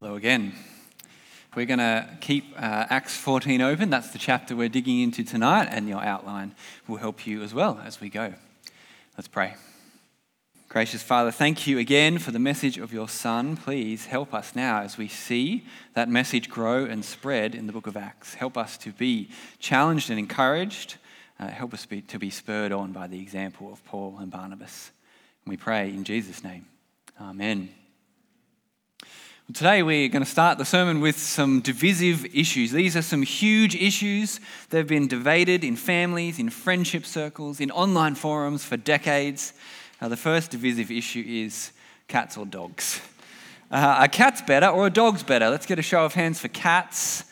Hello again. We're going to keep uh, Acts 14 open. That's the chapter we're digging into tonight, and your outline will help you as well as we go. Let's pray. Gracious Father, thank you again for the message of your Son. Please help us now as we see that message grow and spread in the book of Acts. Help us to be challenged and encouraged. Uh, help us be, to be spurred on by the example of Paul and Barnabas. And we pray in Jesus' name. Amen. Today, we're going to start the sermon with some divisive issues. These are some huge issues. They've been debated in families, in friendship circles, in online forums for decades. Uh, the first divisive issue is cats or dogs. Uh, are cats better or are dogs better? Let's get a show of hands for cats.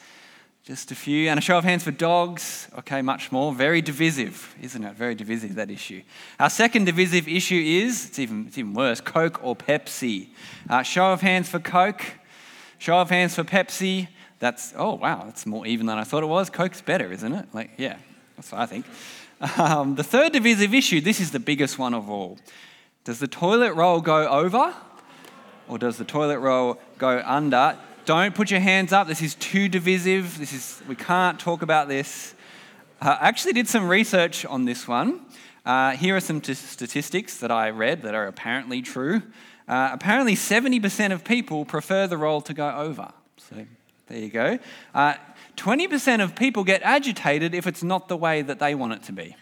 Just a few. And a show of hands for dogs. Okay, much more. Very divisive, isn't it? Very divisive, that issue. Our second divisive issue is, it's even, it's even worse, Coke or Pepsi. Uh, show of hands for Coke. Show of hands for Pepsi. That's, oh, wow, that's more even than I thought it was. Coke's better, isn't it? Like, yeah, that's what I think. Um, the third divisive issue, this is the biggest one of all. Does the toilet roll go over or does the toilet roll go under? Don't put your hands up. This is too divisive. This is, we can't talk about this. Uh, I actually did some research on this one. Uh, here are some t- statistics that I read that are apparently true. Uh, apparently, 70% of people prefer the roll to go over. So there you go. 20% uh, of people get agitated if it's not the way that they want it to be.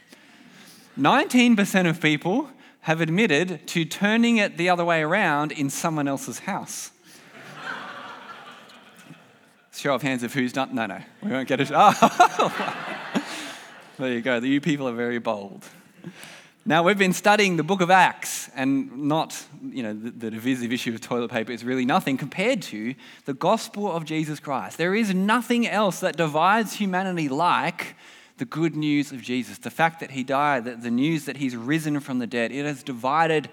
19% of people have admitted to turning it the other way around in someone else's house. Show of hands of who's done. No, no, we won't get it. Oh. there you go. You people are very bold. Now, we've been studying the book of Acts, and not, you know, the, the, divisive issue of toilet paper is really nothing compared to the gospel of Jesus Christ. There is nothing else that divides humanity like the good news of Jesus. The fact that he died, the, the news that he's risen from the dead, it has divided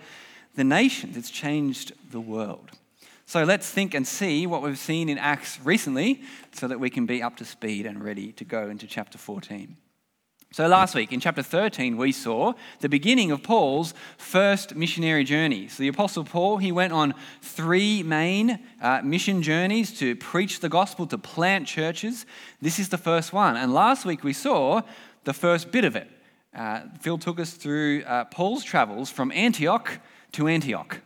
the nations, it's changed the world. So let's think and see what we've seen in Acts recently so that we can be up to speed and ready to go into chapter 14. So, last week in chapter 13, we saw the beginning of Paul's first missionary journey. So, the Apostle Paul, he went on three main uh, mission journeys to preach the gospel, to plant churches. This is the first one. And last week we saw the first bit of it. Uh, Phil took us through uh, Paul's travels from Antioch to Antioch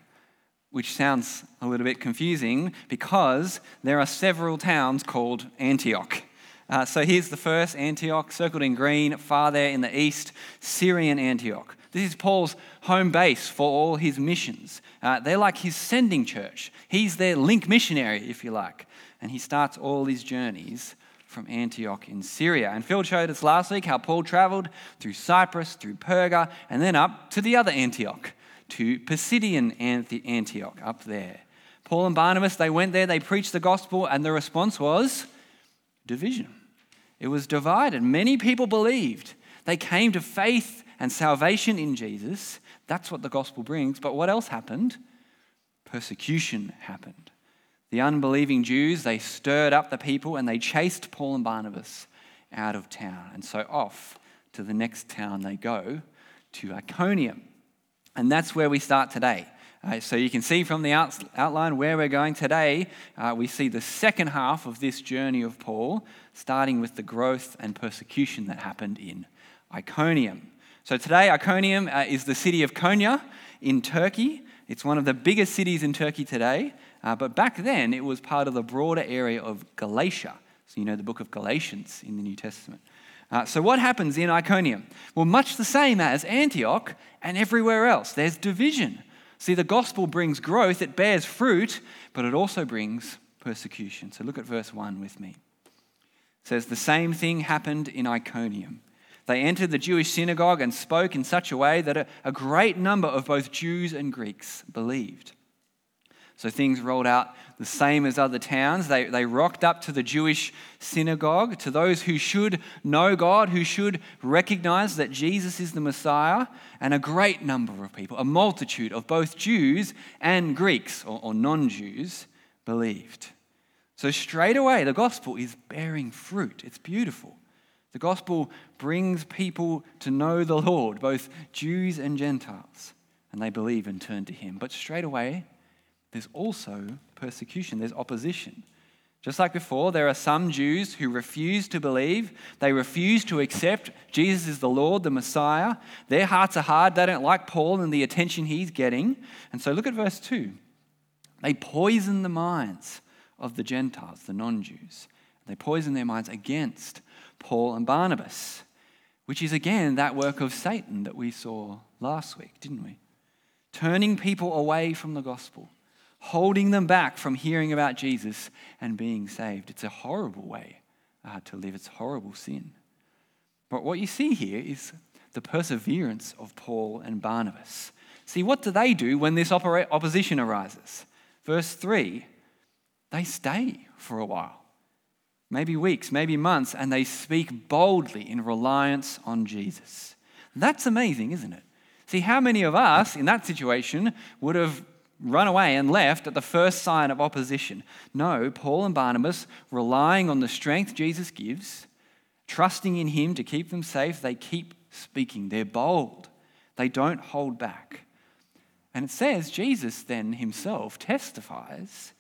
which sounds a little bit confusing because there are several towns called Antioch. Uh, so here's the first Antioch, circled in green, far there in the east, Syrian Antioch. This is Paul's home base for all his missions. Uh, they're like his sending church. He's their link missionary, if you like. And he starts all his journeys from Antioch in Syria. And Phil showed us last week how Paul traveled through Cyprus, through Perga, and then up to the other Antioch, to Pisidian Antioch up there. Paul and Barnabas, they went there, they preached the gospel, and the response was division. It was divided. Many people believed. They came to faith and salvation in Jesus. That's what the gospel brings. But what else happened? Persecution happened. The unbelieving Jews, they stirred up the people and they chased Paul and Barnabas out of town. And so off to the next town they go, to Iconium. And that's where we start today. Uh, so you can see from the out- outline where we're going today. Uh, we see the second half of this journey of Paul, starting with the growth and persecution that happened in Iconium. So today, Iconium uh, is the city of Konya in Turkey. It's one of the biggest cities in Turkey today, uh, but back then it was part of the broader area of Galatia. So you know the book of Galatians in the New Testament. Uh, so, what happens in Iconium? Well, much the same as Antioch and everywhere else. There's division. See, the gospel brings growth, it bears fruit, but it also brings persecution. So, look at verse 1 with me. It says, The same thing happened in Iconium. They entered the Jewish synagogue and spoke in such a way that a, a great number of both Jews and Greeks believed. So things rolled out the same as other towns. They, they rocked up to the Jewish synagogue, to those who should know God, who should recognize that Jesus is the Messiah, and a great number of people, a multitude of both Jews and Greeks or, or non Jews, believed. So straight away, the gospel is bearing fruit. It's beautiful. The gospel brings people to know the Lord, both Jews and Gentiles, and they believe and turn to Him. But straight away, there's also persecution, there's opposition. Just like before, there are some Jews who refuse to believe. They refuse to accept Jesus is the Lord, the Messiah. Their hearts are hard. They don't like Paul and the attention he's getting. And so look at verse 2. They poison the minds of the Gentiles, the non Jews. They poison their minds against Paul and Barnabas, which is again that work of Satan that we saw last week, didn't we? Turning people away from the gospel holding them back from hearing about Jesus and being saved. It's a horrible way uh, to live, it's horrible sin. But what you see here is the perseverance of Paul and Barnabas. See, what do they do when this opposition arises? Verse 3 they stay for a while, maybe weeks, maybe months, and they speak boldly in reliance on Jesus. That's amazing, isn't it? See, how many of us in that situation would have run away and left at the first sign of opposition. No, Paul and Barnabas, relying on the strength Jesus gives, trusting in Him to keep them safe, they keep speaking. They're bold, they don't hold back. And it says Jesus then himself testifies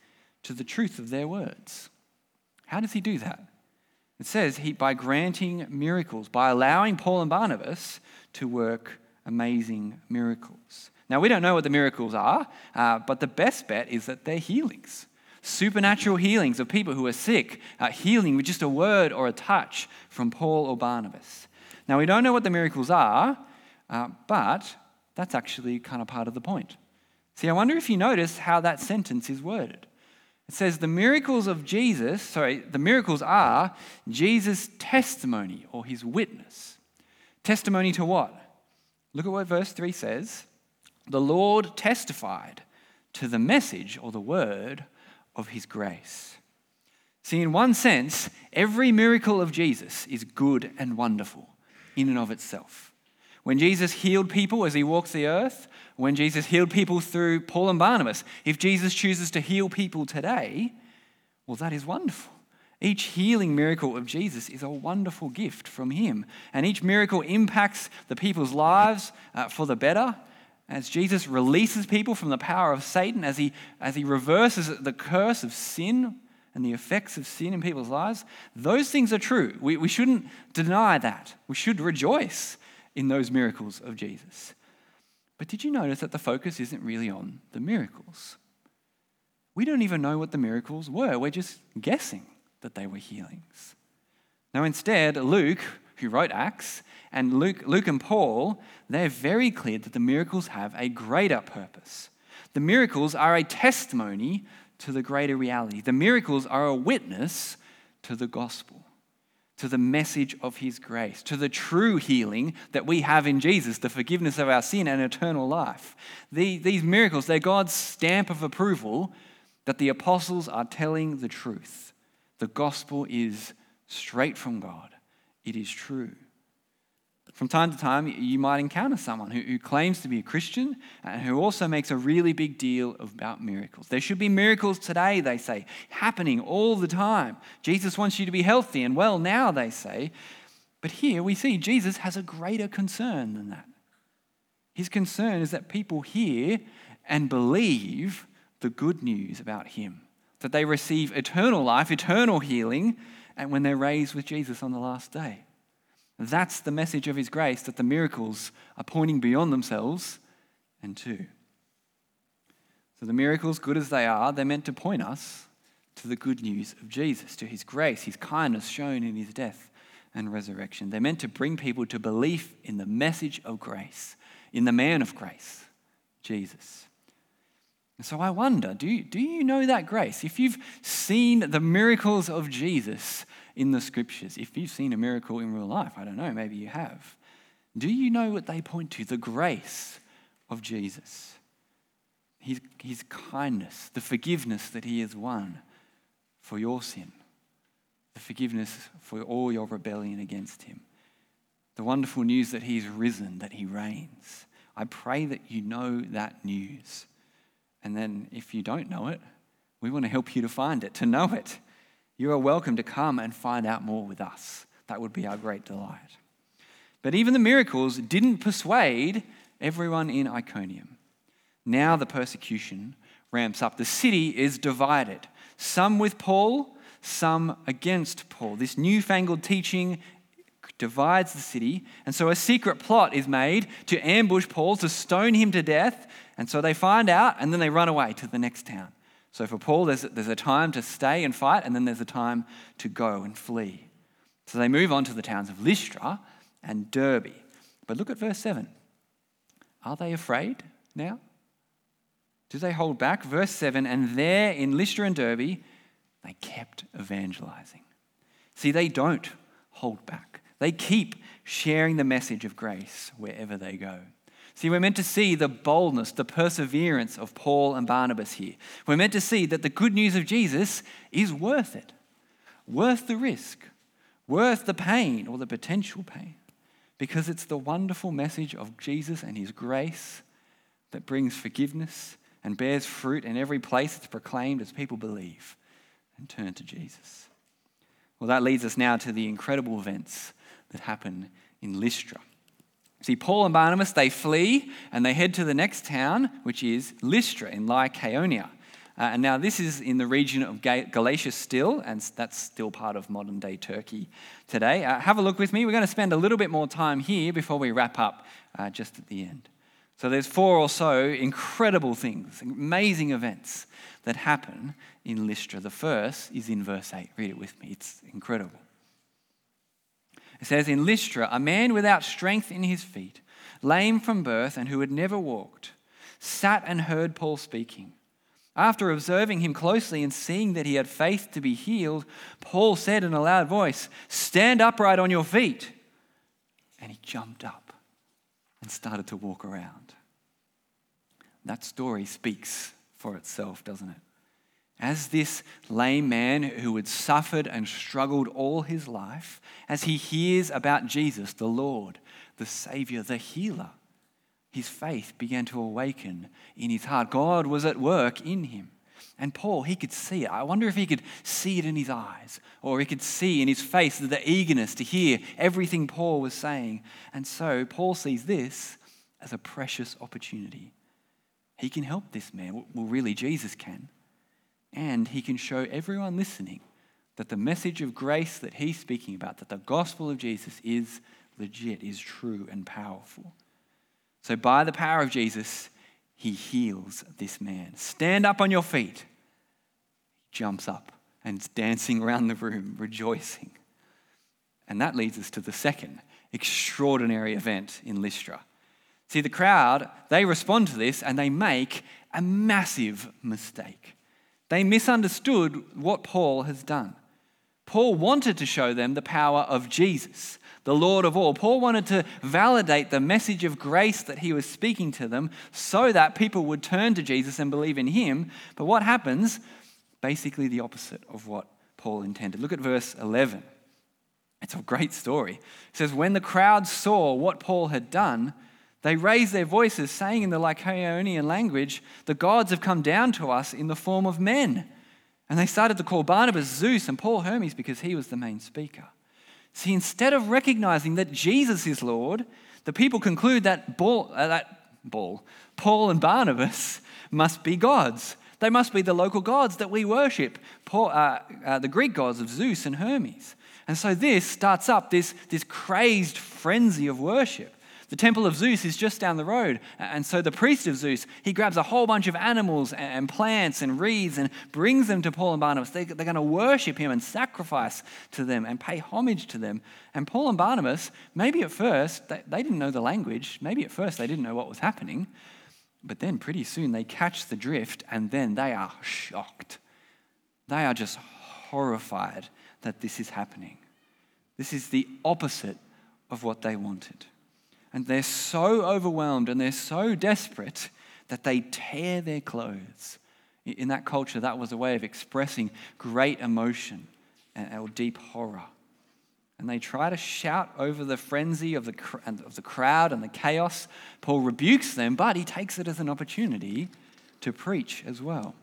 to the truth of their words. How does he do that? It says he by granting miracles, by allowing Paul and Barnabas to work amazing miracles. Now, we don't know what the miracles are, uh, but the best bet is that they're healings supernatural healings of people who are sick, uh, healing with just a word or a touch from Paul or Barnabas. Now, we don't know what the miracles are, uh, but that's actually kind of part of the point. See, I wonder if you notice how that sentence is worded. It says, The miracles of Jesus, sorry, the miracles are Jesus' testimony or his witness. Testimony to what? Look at what verse 3 says the Lord testified to the message or the word of his grace. See, in one sense, every miracle of Jesus is good and wonderful in and of itself. When Jesus healed people as he walked the earth, when Jesus healed people through Paul and Barnabas, if Jesus chooses to heal people today, well, that is wonderful. Each healing miracle of Jesus is a wonderful gift from him. And each miracle impacts the people's lives uh, for the better as Jesus releases people from the power of Satan, as he, as he reverses the curse of sin and the effects of sin in people's lives, those things are true. We, we shouldn't deny that. We should rejoice in those miracles of Jesus. But did you notice that the focus isn't really on the miracles? We don't even know what the miracles were. We're just guessing that they were healings. Now, instead, Luke, who wrote Acts, and Luke, Luke and Paul, they're very clear that the miracles have a greater purpose. The miracles are a testimony to the greater reality. The miracles are a witness to the gospel, to the message of his grace, to the true healing that we have in Jesus, the forgiveness of our sin and eternal life. The, these miracles, they're God's stamp of approval that the apostles are telling the truth. The gospel is straight from God, it is true. From time to time, you might encounter someone who, who claims to be a Christian and who also makes a really big deal about miracles. There should be miracles today, they say, happening all the time. Jesus wants you to be healthy and well now, they say. But here we see Jesus has a greater concern than that. His concern is that people hear and believe the good news about him, that they receive eternal life, eternal healing, and when they're raised with Jesus on the last day. That's the message of His grace that the miracles are pointing beyond themselves and to. So, the miracles, good as they are, they're meant to point us to the good news of Jesus, to His grace, His kindness shown in His death and resurrection. They're meant to bring people to belief in the message of grace, in the man of grace, Jesus. And so I wonder do you, do you know that grace? If you've seen the miracles of Jesus, in the scriptures. If you've seen a miracle in real life, I don't know, maybe you have. Do you know what they point to? The grace of Jesus, his, his kindness, the forgiveness that he has won for your sin, the forgiveness for all your rebellion against him, the wonderful news that he's risen, that he reigns. I pray that you know that news. And then if you don't know it, we want to help you to find it, to know it. You are welcome to come and find out more with us. That would be our great delight. But even the miracles didn't persuade everyone in Iconium. Now the persecution ramps up. The city is divided, some with Paul, some against Paul. This newfangled teaching divides the city, and so a secret plot is made to ambush Paul, to stone him to death. And so they find out, and then they run away to the next town. So for Paul, there's, there's a time to stay and fight, and then there's a time to go and flee. So they move on to the towns of Lystra and Derbe. But look at verse 7. Are they afraid now? Do they hold back? Verse 7 And there in Lystra and Derbe, they kept evangelizing. See, they don't hold back, they keep sharing the message of grace wherever they go. See, we're meant to see the boldness, the perseverance of Paul and Barnabas here. We're meant to see that the good news of Jesus is worth it, worth the risk, worth the pain or the potential pain, because it's the wonderful message of Jesus and his grace that brings forgiveness and bears fruit in every place it's proclaimed as people believe and turn to Jesus. Well, that leads us now to the incredible events that happen in Lystra. See, Paul and Barnabas, they flee and they head to the next town, which is Lystra in Lycaonia. Uh, and now this is in the region of Galatia still, and that's still part of modern day Turkey today. Uh, have a look with me. We're going to spend a little bit more time here before we wrap up uh, just at the end. So there's four or so incredible things, amazing events that happen in Lystra. The first is in verse 8. Read it with me. It's incredible. It says, In Lystra, a man without strength in his feet, lame from birth and who had never walked, sat and heard Paul speaking. After observing him closely and seeing that he had faith to be healed, Paul said in a loud voice, Stand upright on your feet. And he jumped up and started to walk around. That story speaks for itself, doesn't it? As this lame man who had suffered and struggled all his life, as he hears about Jesus, the Lord, the Savior, the healer, his faith began to awaken in his heart. God was at work in him. And Paul, he could see it. I wonder if he could see it in his eyes or he could see in his face the eagerness to hear everything Paul was saying. And so Paul sees this as a precious opportunity. He can help this man. Well, really, Jesus can. And he can show everyone listening that the message of grace that he's speaking about, that the gospel of Jesus is legit, is true and powerful. So, by the power of Jesus, he heals this man. Stand up on your feet. He jumps up and is dancing around the room, rejoicing. And that leads us to the second extraordinary event in Lystra. See, the crowd, they respond to this and they make a massive mistake. They misunderstood what Paul has done. Paul wanted to show them the power of Jesus, the Lord of all. Paul wanted to validate the message of grace that he was speaking to them so that people would turn to Jesus and believe in him. But what happens? Basically, the opposite of what Paul intended. Look at verse 11. It's a great story. It says, When the crowd saw what Paul had done, they raised their voices, saying in the Lycaonian language, The gods have come down to us in the form of men. And they started to call Barnabas Zeus and Paul Hermes because he was the main speaker. See, instead of recognizing that Jesus is Lord, the people conclude that, Paul, uh, that Paul and Barnabas must be gods. They must be the local gods that we worship, Paul, uh, uh, the Greek gods of Zeus and Hermes. And so this starts up this, this crazed frenzy of worship. The temple of Zeus is just down the road. And so the priest of Zeus, he grabs a whole bunch of animals and plants and reeds and brings them to Paul and Barnabas. They, are going to worship him and sacrifice to them and pay homage to them. And Paul and Barnabas, maybe at first, they, they didn't know the language. Maybe at first they didn't know what was happening. But then pretty soon they catch the drift and then they are shocked. They are just horrified that this is happening. This is the opposite of what they wanted. And they're so overwhelmed and they're so desperate that they tear their clothes. In that culture, that was a way of expressing great emotion or deep horror. And they try to shout over the frenzy of the, of the crowd and the chaos. Paul rebukes them, but he takes it as an opportunity to preach as well.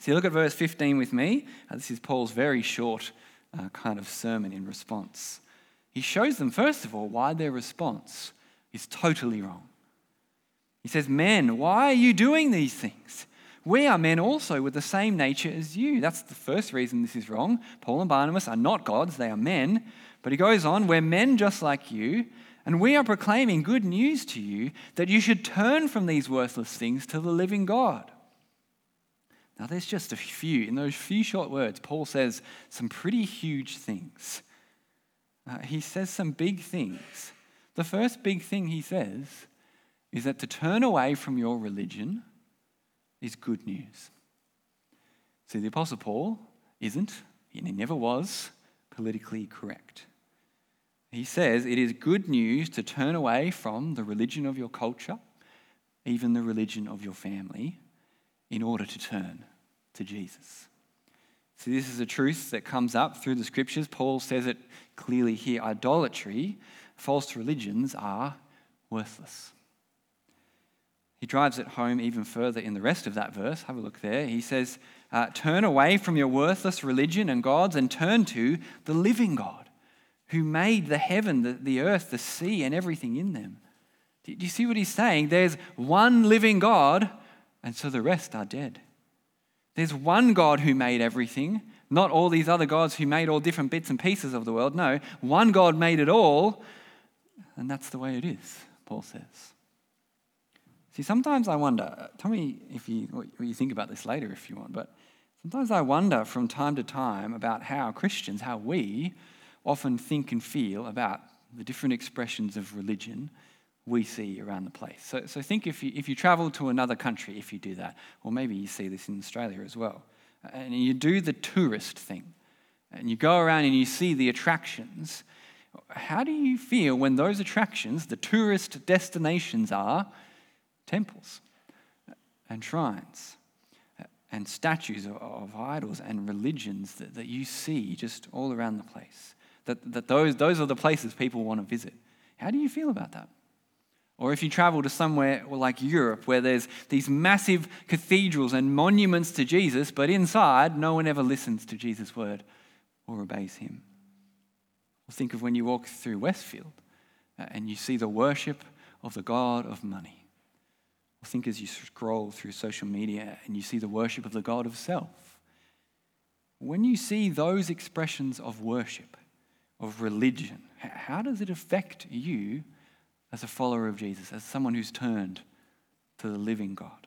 See, look at verse 15 with me. Uh, this is Paul's very short uh, kind of sermon in response. He shows them, first of all, why their response is totally wrong. He says, Men, why are you doing these things? We are men also with the same nature as you. That's the first reason this is wrong. Paul and Barnabas are not gods, they are men. But he goes on, We're men just like you, and we are proclaiming good news to you that you should turn from these worthless things to the living God. Now, there's just a few. In those few short words, Paul says some pretty huge things. Uh, he says some big things. The first big thing he says is that to turn away from your religion is good news. See, the Apostle Paul isn't, and he never was, politically correct. He says it is good news to turn away from the religion of your culture, even the religion of your family, in order to turn to Jesus. See, this is a truth that comes up through the scriptures. Paul says it clearly here idolatry, false religions are worthless. He drives it home even further in the rest of that verse. Have a look there. He says, uh, Turn away from your worthless religion and gods and turn to the living God who made the heaven, the, the earth, the sea, and everything in them. Do you see what he's saying? There's one living God, and so the rest are dead. There's one God who made everything, not all these other gods who made all different bits and pieces of the world. No, one God made it all, and that's the way it is, Paul says. See, sometimes I wonder, tell me if you, what you think about this later if you want, but sometimes I wonder from time to time about how Christians, how we often think and feel about the different expressions of religion we see around the place. So, so think if you, if you travel to another country, if you do that, or maybe you see this in Australia as well, and you do the tourist thing, and you go around and you see the attractions, how do you feel when those attractions, the tourist destinations, are temples and shrines and statues of, idols and religions that, that you see just all around the place? That, that those, those are the places people want to visit. How do you feel about that? Or if you travel to somewhere like Europe where there's these massive cathedrals and monuments to Jesus, but inside no one ever listens to Jesus' word or obeys him. Or think of when you walk through Westfield uh, and you see the worship of the God of money. Or think as you scroll through social media and you see the worship of the God of self. When you see those expressions of worship, of religion, how does it affect you as a follower of Jesus, as someone who's turned to the living God?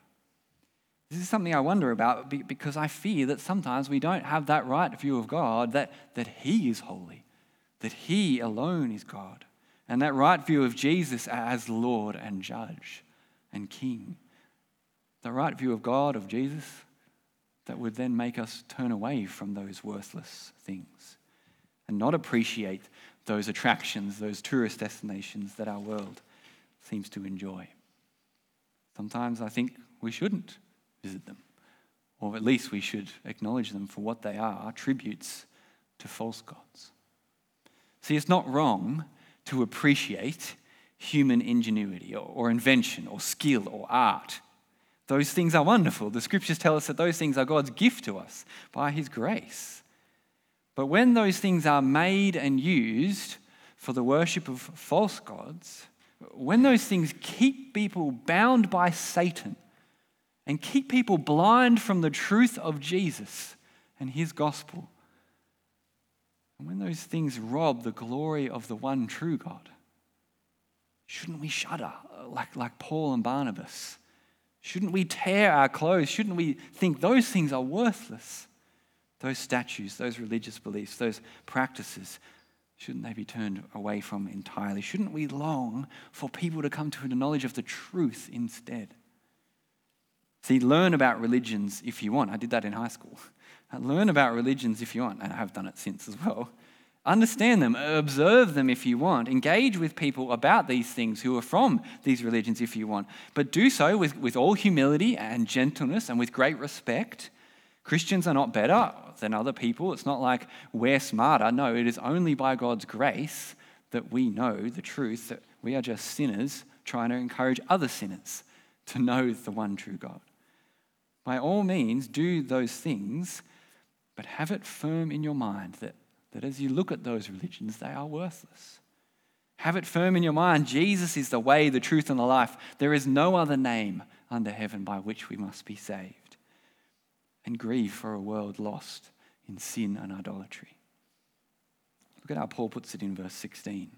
This is something I wonder about because I fear that sometimes we don't have that right view of God, that, that He is holy, that He alone is God, and that right view of Jesus as Lord and Judge and King. The right view of God, of Jesus, that would then make us turn away from those worthless things and not appreciate those attractions, those tourist destinations that our world seems to enjoy. Sometimes I think we shouldn't visit them, or at least we should acknowledge them for what they are tributes to false gods. See, it's not wrong to appreciate human ingenuity or, invention or skill or art. Those things are wonderful. The scriptures tell us that those things are God's gift to us by His grace. But when those things are made and used for the worship of false gods, when those things keep people bound by Satan and keep people blind from the truth of Jesus and his gospel, and when those things rob the glory of the one true God, shouldn't we shudder uh, like, like Paul and Barnabas? Shouldn't we tear our clothes? Shouldn't we think those things are worthless? those statues, those religious beliefs, those practices, shouldn't they be turned away from entirely? Shouldn't we long for people to come to the knowledge of the truth instead? See, learn about religions if you want. I did that in high school. Learn about religions if you want, and I have done it since as well. Understand them, observe them if you want, engage with people about these things who are from these religions if you want, but do so with, with all humility and gentleness and with great respect Christians are not better than other people. It's not like we're smarter. No, it is only by God's grace that we know the truth that we are just sinners trying to encourage other sinners to know the one true God. By all means, do those things, but have it firm in your mind that, that as you look at those religions, they are worthless. Have it firm in your mind Jesus is the way, the truth, and the life. There is no other name under heaven by which we must be saved. and grieve for a world lost in sin and idolatry. Look at how Paul puts it in verse 16.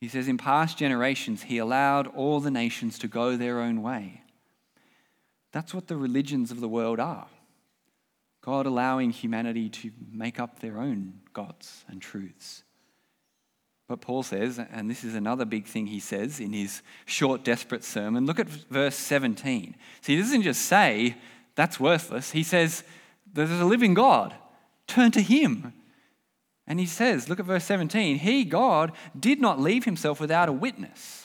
He says, In past generations, he allowed all the nations to go their own way. That's what the religions of the world are God allowing humanity to make up their own gods and truths. But Paul says, and this is another big thing he says in his short, desperate sermon. Look at verse 17. See, he doesn't just say, that's worthless. He says, there's a living God. Turn to him. And he says, look at verse 17. He, God, did not leave himself without a witness,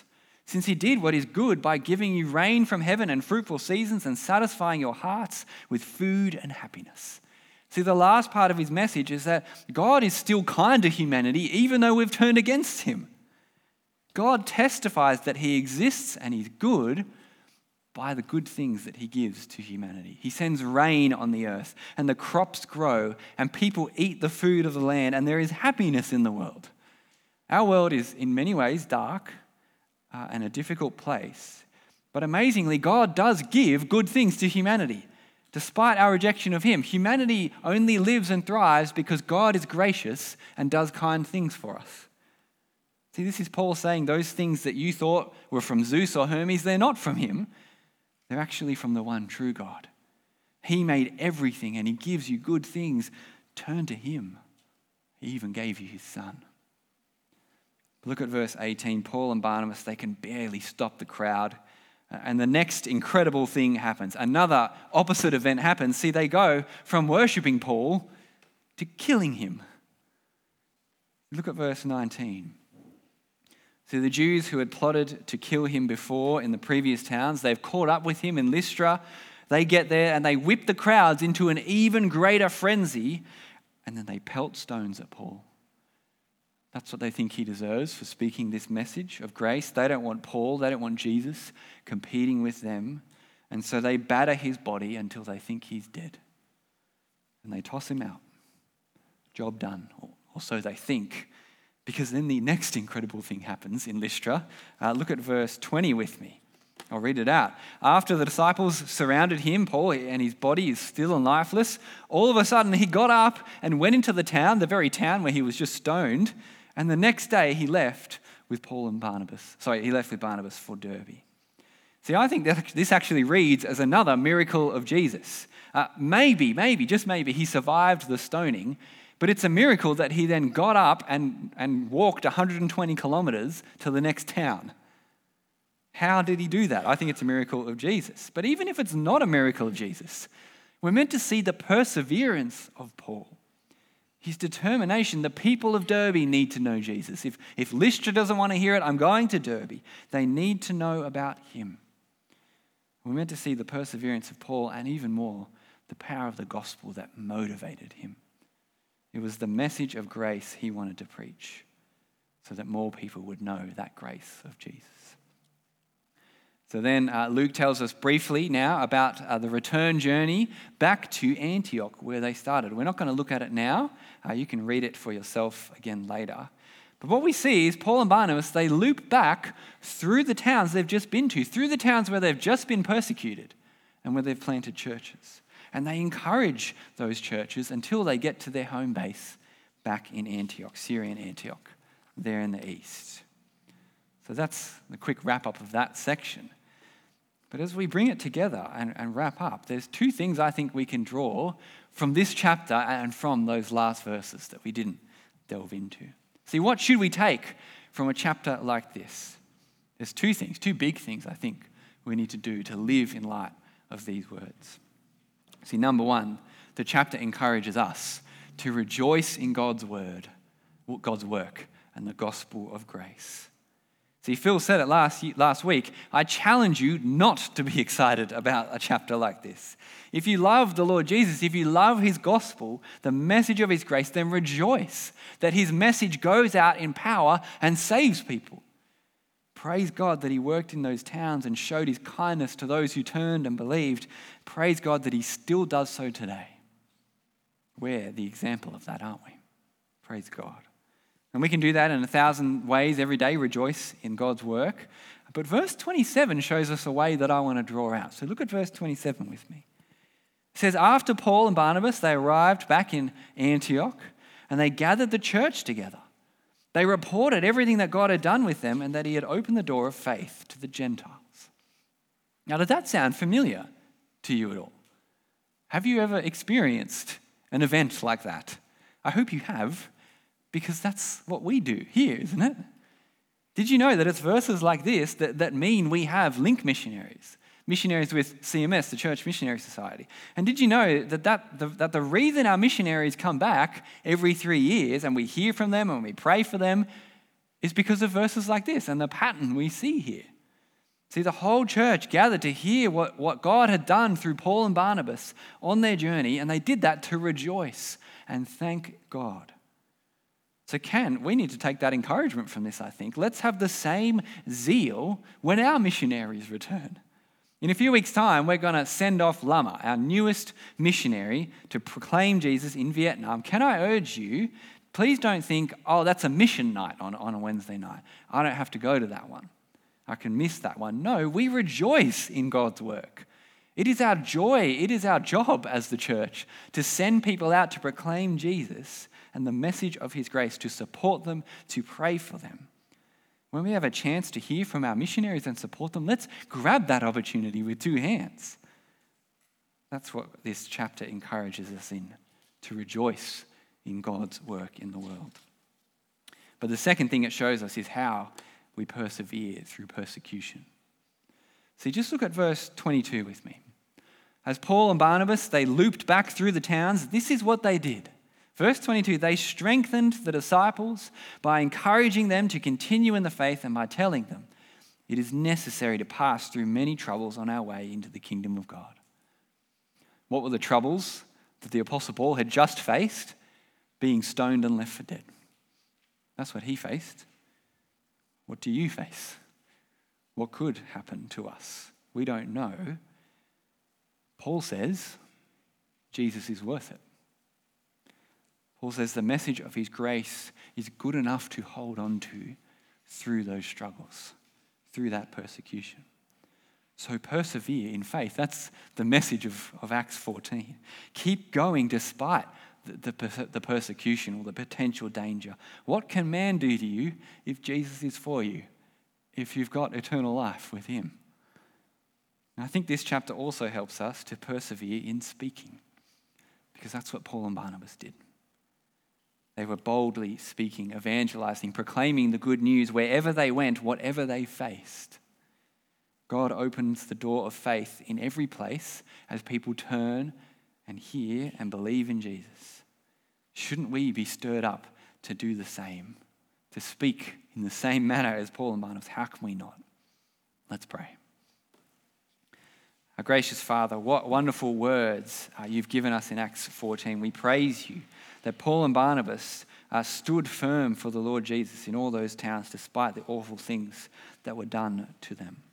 since he did what is good by giving you rain from heaven and fruitful seasons and satisfying your hearts with food and happiness. See, the last part of his message is that God is still kind to humanity, even though we've turned against him. God testifies that he exists and he's good by the good things that he gives to humanity. He sends rain on the earth, and the crops grow, and people eat the food of the land, and there is happiness in the world. Our world is, in many ways, dark uh, and a difficult place. But amazingly, God does give good things to humanity. Despite our rejection of Him, humanity only lives and thrives because God is gracious and does kind things for us. See, this is Paul saying those things that you thought were from Zeus or Hermes, they're not from Him. They're actually from the one true God. He made everything and He gives you good things. Turn to Him. He even gave you His Son. Look at verse 18. Paul and Barnabas, they can barely stop the crowd uh, and the next incredible thing happens. Another opposite event happens. See, they go from worshipping Paul to killing him. Look at verse 19. See, the Jews who had plotted to kill him before in the previous towns, they've caught up with him in Lystra. They get there and they whip the crowds into an even greater frenzy, and then they pelt stones at Paul. That's what they think he deserves for speaking this message of grace. They don't want Paul, they don't want Jesus competing with them. And so they batter his body until they think he's dead. And they toss him out. Job done, or so they think. Because then the next incredible thing happens in Lystra. Uh, look at verse 20 with me. I'll read it out. After the disciples surrounded him, Paul, and his body is still and lifeless, all of a sudden he got up and went into the town, the very town where he was just stoned, and the next day he left with Paul and Barnabas. Sorry, he left with Barnabas for Derbe. See, I think that this actually reads as another miracle of Jesus. Uh, maybe, maybe, just maybe, he survived the stoning, but it's a miracle that he then got up and, and walked 120 kilometers to the next town. How did he do that? I think it's a miracle of Jesus. But even if it's not a miracle of Jesus, we're meant to see the perseverance of Paul his determination. The people of Derbe need to know Jesus. If, if Lystra doesn't want to hear it, I'm going to Derbe. They need to know about him. We're meant to see the perseverance of Paul and even more, the power of the gospel that motivated him. It was the message of grace he wanted to preach so that more people would know that grace of Jesus. So then uh, Luke tells us briefly now about uh, the return journey back to Antioch where they started. We're not going to look at it now. Uh, you can read it for yourself again later. But what we see is Paul and Barnabas, they loop back through the towns they've just been to, through the towns where they've just been persecuted and where they've planted churches. And they encourage those churches until they get to their home base back in Antioch, Syrian Antioch, there in the east. So that's the quick wrap up of that section. But as we bring it together and, and wrap up, there's two things I think we can draw from this chapter and from those last verses that we didn't delve into. See, what should we take from a chapter like this? There's two things, two big things I think we need to do to live in light of these words. See, number one, the chapter encourages us to rejoice in God's word, God's work, and the gospel of grace. See, Phil said it last, last week. I challenge you not to be excited about a chapter like this. If you love the Lord Jesus, if you love his gospel, the message of his grace, then rejoice that his message goes out in power and saves people. Praise God that he worked in those towns and showed his kindness to those who turned and believed. Praise God that he still does so today. We're the example of that, aren't we? Praise God. And we can do that in a thousand ways every day, rejoice in God's work. But verse 27 shows us a way that I want to draw out. So look at verse 27 with me. It says, After Paul and Barnabas, they arrived back in Antioch and they gathered the church together. They reported everything that God had done with them and that He had opened the door of faith to the Gentiles. Now, does that sound familiar to you at all? Have you ever experienced an event like that? I hope you have, because that's what we do here, isn't it? Did you know that it's verses like this that, that mean we have link missionaries? Missionaries with CMS, the Church Missionary Society. And did you know that, that, the, that the reason our missionaries come back every three years and we hear from them and we pray for them is because of verses like this and the pattern we see here? See, the whole church gathered to hear what, what God had done through Paul and Barnabas on their journey, and they did that to rejoice and thank God. So, Ken, we need to take that encouragement from this, I think. Let's have the same zeal when our missionaries return. In a few weeks' time, we're going to send off Lama, our newest missionary, to proclaim Jesus in Vietnam. Can I urge you, please don't think, oh, that's a mission night on, on a Wednesday night. I don't have to go to that one. I can miss that one. No, we rejoice in God's work. It is our joy, it is our job as the church to send people out to proclaim Jesus and the message of his grace, to support them, to pray for them. When we have a chance to hear from our missionaries and support them, let's grab that opportunity with two hands. That's what this chapter encourages us in to rejoice in God's work in the world. But the second thing it shows us is how we persevere through persecution. See, just look at verse 22 with me. As Paul and Barnabas, they looped back through the towns, this is what they did. Verse 22 they strengthened the disciples by encouraging them to continue in the faith and by telling them it is necessary to pass through many troubles on our way into the kingdom of God. What were the troubles that the Apostle Paul had just faced? Being stoned and left for dead. That's what he faced. What do you face? What could happen to us? We don't know. Paul says Jesus is worth it. Paul says the message of his grace is good enough to hold on to through those struggles, through that persecution. So persevere in faith. That's the message of, of Acts 14. Keep going despite the, the, the persecution or the potential danger. What can man do to you if Jesus is for you, if you've got eternal life with him? And I think this chapter also helps us to persevere in speaking, because that's what Paul and Barnabas did. They were boldly speaking, evangelizing, proclaiming the good news wherever they went, whatever they faced. God opens the door of faith in every place as people turn and hear and believe in Jesus. Shouldn't we be stirred up to do the same, to speak in the same manner as Paul and Barnabas? How can we not? Let's pray. Our gracious Father, what wonderful words uh, you've given us in Acts 14. We praise you that Paul and Barnabas uh, stood firm for the Lord Jesus in all those towns despite the awful things that were done to them.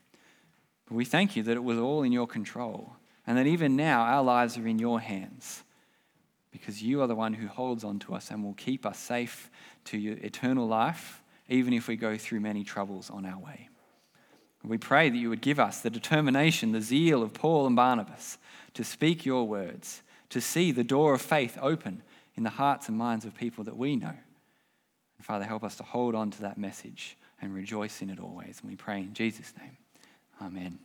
But we thank you that it was all in your control and that even now our lives are in your hands because you are the one who holds on to us and will keep us safe to your eternal life, even if we go through many troubles on our way. We pray that you would give us the determination, the zeal of Paul and Barnabas to speak your words, to see the door of faith open in the hearts and minds of people that we know. And Father, help us to hold on to that message and rejoice in it always. And we pray in Jesus' name. Amen.